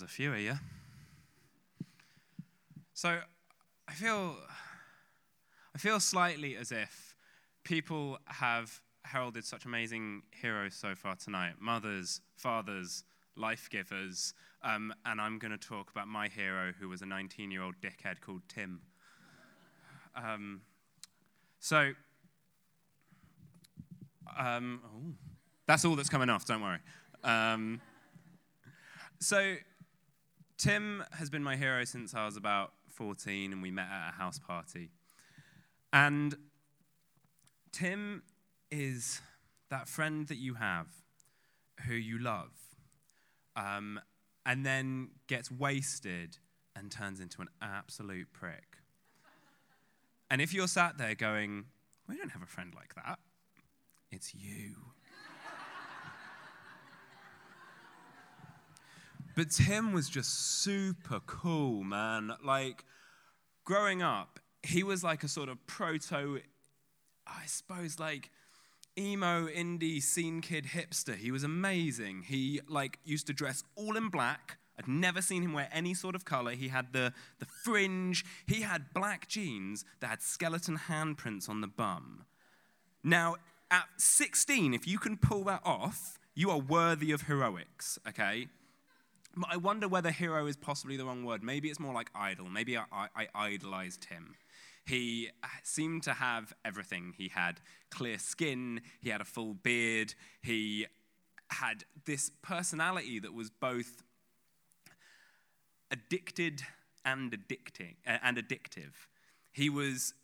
There's a few of you. So I feel I feel slightly as if people have heralded such amazing heroes so far tonight. Mothers, fathers, life givers. Um, and I'm going to talk about my hero who was a 19 year old dickhead called Tim. Um, so, um, oh, that's all that's coming off, don't worry. Um, so, Tim has been my hero since I was about 14 and we met at a house party. And Tim is that friend that you have who you love um, and then gets wasted and turns into an absolute prick. And if you're sat there going, we don't have a friend like that, it's you. But Tim was just super cool, man. Like, growing up, he was like a sort of proto, I suppose, like emo indie scene kid hipster. He was amazing. He like used to dress all in black. I'd never seen him wear any sort of color. He had the, the fringe. He had black jeans that had skeleton handprints on the bum. Now, at 16, if you can pull that off, you are worthy of heroics, okay? I wonder whether hero is possibly the wrong word. Maybe it's more like idol. Maybe I, I, I idolized him. He seemed to have everything. He had clear skin, he had a full beard, he had this personality that was both addicted and addicting uh, and addictive. He was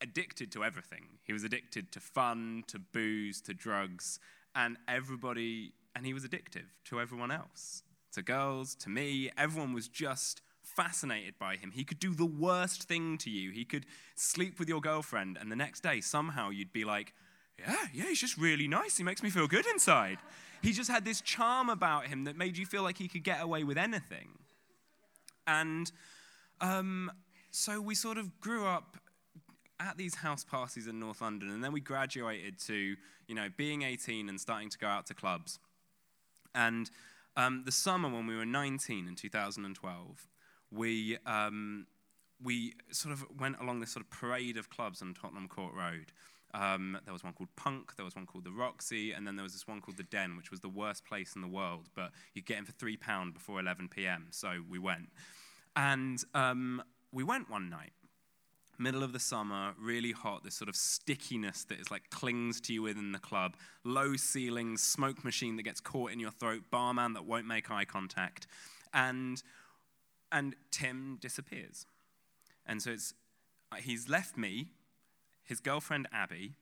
addicted to everything. He was addicted to fun, to booze, to drugs, and everybody and he was addictive to everyone else. To girls, to me, everyone was just fascinated by him. He could do the worst thing to you. He could sleep with your girlfriend, and the next day, somehow, you'd be like, Yeah, yeah, he's just really nice. He makes me feel good inside. He just had this charm about him that made you feel like he could get away with anything. And um, so we sort of grew up at these house parties in North London, and then we graduated to, you know, being 18 and starting to go out to clubs. And um, the summer when we were 19 in 2012, we, um, we sort of went along this sort of parade of clubs on Tottenham Court Road. Um, there was one called Punk, there was one called the Roxy, and then there was this one called the Den, which was the worst place in the world, but you get in for three pound before 11 p.m. So we went, and um, we went one night, middle of the summer, really hot, this sort of stickiness that is like clings to you within the club, low ceilings, smoke machine that gets caught in your throat, barman that won't make eye contact, and and Tim disappears, and so it's he's left me, his girlfriend Abby,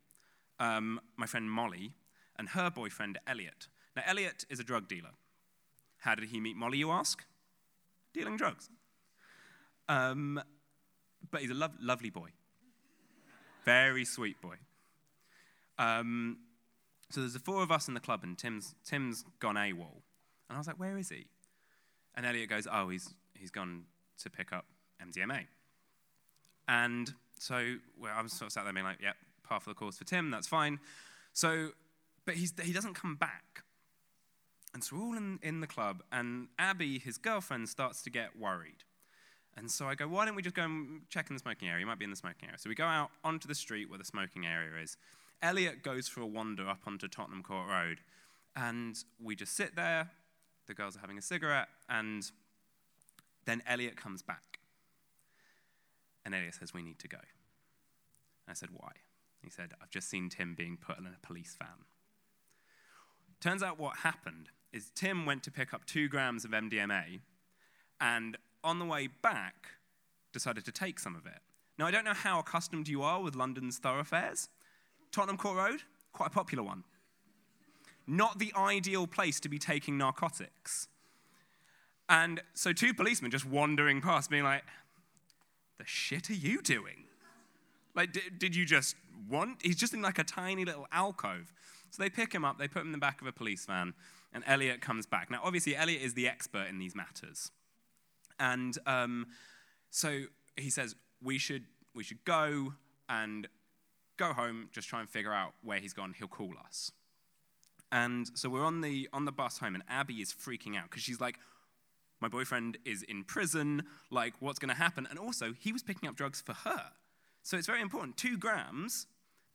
um, my friend Molly, and her boyfriend Elliot. Now Elliot is a drug dealer. How did he meet Molly? You ask. Dealing drugs. Um, but he's a lo- lovely boy. Very sweet boy. Um, so there's the four of us in the club, and Tim's, Tim's gone AWOL. And I was like, where is he? And Elliot goes, oh, he's, he's gone to pick up MDMA. And so well, I was sort of sat there being like, yep, par for the course for Tim, that's fine. So, but he's, he doesn't come back. And so we're all in, in the club, and Abby, his girlfriend, starts to get worried. And so I go, why don't we just go and check in the smoking area? You might be in the smoking area. So we go out onto the street where the smoking area is. Elliot goes for a wander up onto Tottenham Court Road. And we just sit there. The girls are having a cigarette. And then Elliot comes back. And Elliot says, We need to go. And I said, Why? He said, I've just seen Tim being put in a police van. Turns out what happened is Tim went to pick up two grams of MDMA and on the way back, decided to take some of it. Now, I don't know how accustomed you are with London's thoroughfares. Tottenham Court Road, quite a popular one. Not the ideal place to be taking narcotics. And so, two policemen just wandering past, being like, The shit are you doing? Like, d- did you just want? He's just in like a tiny little alcove. So they pick him up, they put him in the back of a police van, and Elliot comes back. Now, obviously, Elliot is the expert in these matters. And um, so he says, we should, we should go and go home, just try and figure out where he's gone. He'll call us. And so we're on the, on the bus home, and Abby is freaking out because she's like, my boyfriend is in prison. Like, what's going to happen? And also, he was picking up drugs for her. So it's very important. Two grams,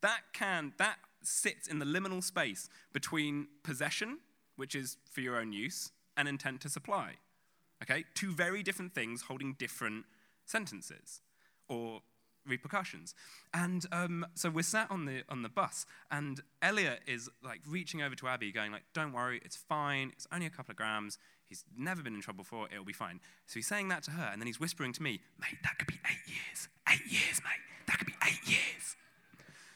that can, that sits in the liminal space between possession, which is for your own use, and intent to supply. Okay? Two very different things holding different sentences or repercussions. And um, so we're sat on the on the bus, and Elliot is like reaching over to Abby, going like, "Don't worry, it's fine. It's only a couple of grams. He's never been in trouble before. It'll be fine." So he's saying that to her, and then he's whispering to me, "Mate, that could be eight years. Eight years, mate. That could be eight years."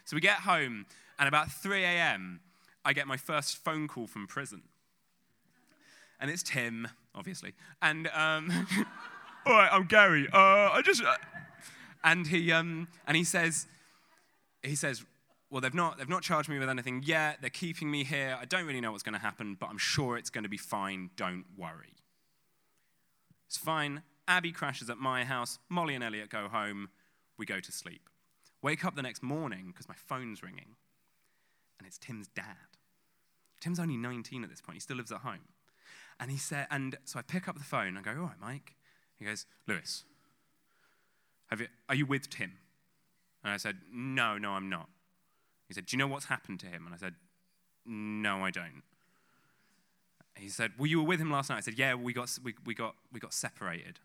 So we get home, and about 3 a.m., I get my first phone call from prison. And it's Tim, obviously. And, um, all right, I'm Gary. Uh, I just. Uh, and he, um, and he says, he says, well, they've not, they've not charged me with anything yet. They're keeping me here. I don't really know what's going to happen, but I'm sure it's going to be fine. Don't worry. It's fine. Abby crashes at my house. Molly and Elliot go home. We go to sleep. Wake up the next morning because my phone's ringing, and it's Tim's dad. Tim's only 19 at this point. He still lives at home. And he said, and so I pick up the phone. I go, all right, Mike. He goes, Lewis, have you, are you with Tim? And I said, no, no, I'm not. He said, do you know what's happened to him? And I said, no, I don't. He said, well, you were with him last night. I said, yeah, we got, we, we got, we got separated.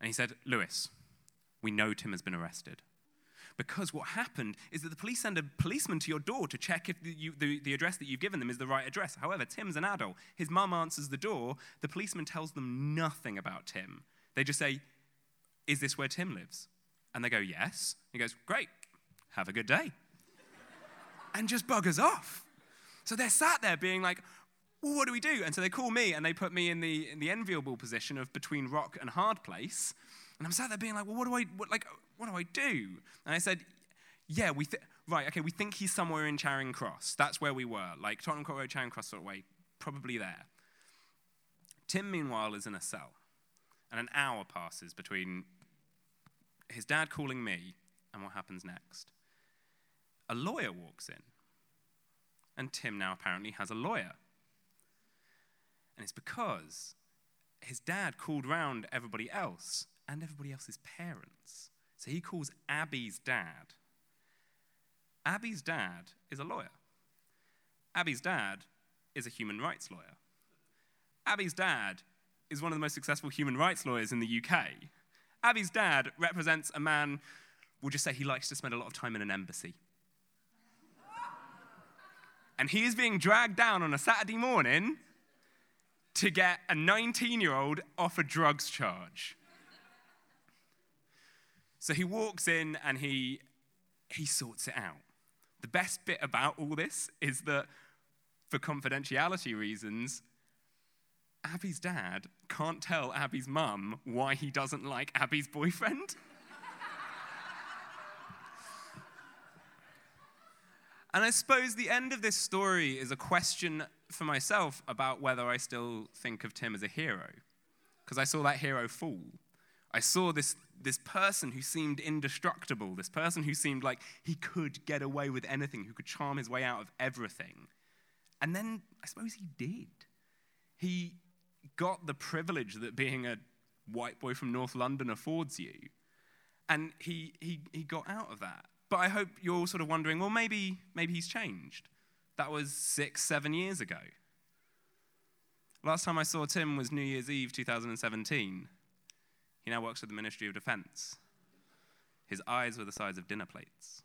And he said, Lewis, we know Tim has been arrested. Because what happened is that the police send a policeman to your door to check if the, you, the, the address that you've given them is the right address. However, Tim's an adult. His mum answers the door. The policeman tells them nothing about Tim. They just say, Is this where Tim lives? And they go, Yes. He goes, Great. Have a good day. and just buggers off. So they're sat there being like, what do we do? And so they call me and they put me in the, in the enviable position of between rock and hard place. And I'm sat there being like, well, what do I, what, like, what do I do? And I said, yeah, we, th- right, okay, we think he's somewhere in Charing Cross. That's where we were, like Tottenham Court Road, Charing Cross sort of way, probably there. Tim, meanwhile, is in a cell. And an hour passes between his dad calling me and what happens next. A lawyer walks in. And Tim now apparently has a lawyer. And it's because his dad called round everybody else and everybody else's parents. So he calls Abby's dad. Abby's dad is a lawyer. Abby's dad is a human rights lawyer. Abby's dad is one of the most successful human rights lawyers in the UK. Abby's dad represents a man, we'll just say he likes to spend a lot of time in an embassy. and he is being dragged down on a Saturday morning to get a 19 year old off a drugs charge. So he walks in and he, he sorts it out. The best bit about all this is that, for confidentiality reasons, Abby's dad can't tell Abby's mum why he doesn't like Abby's boyfriend. and I suppose the end of this story is a question for myself about whether I still think of Tim as a hero. Because I saw that hero fall. I saw this, this person who seemed indestructible, this person who seemed like he could get away with anything, who could charm his way out of everything. And then I suppose he did. He got the privilege that being a white boy from North London affords you. And he, he, he got out of that. But I hope you're all sort of wondering well, maybe, maybe he's changed. That was six, seven years ago. Last time I saw Tim was New Year's Eve 2017. He now works for the Ministry of Defense. His eyes were the size of dinner plates.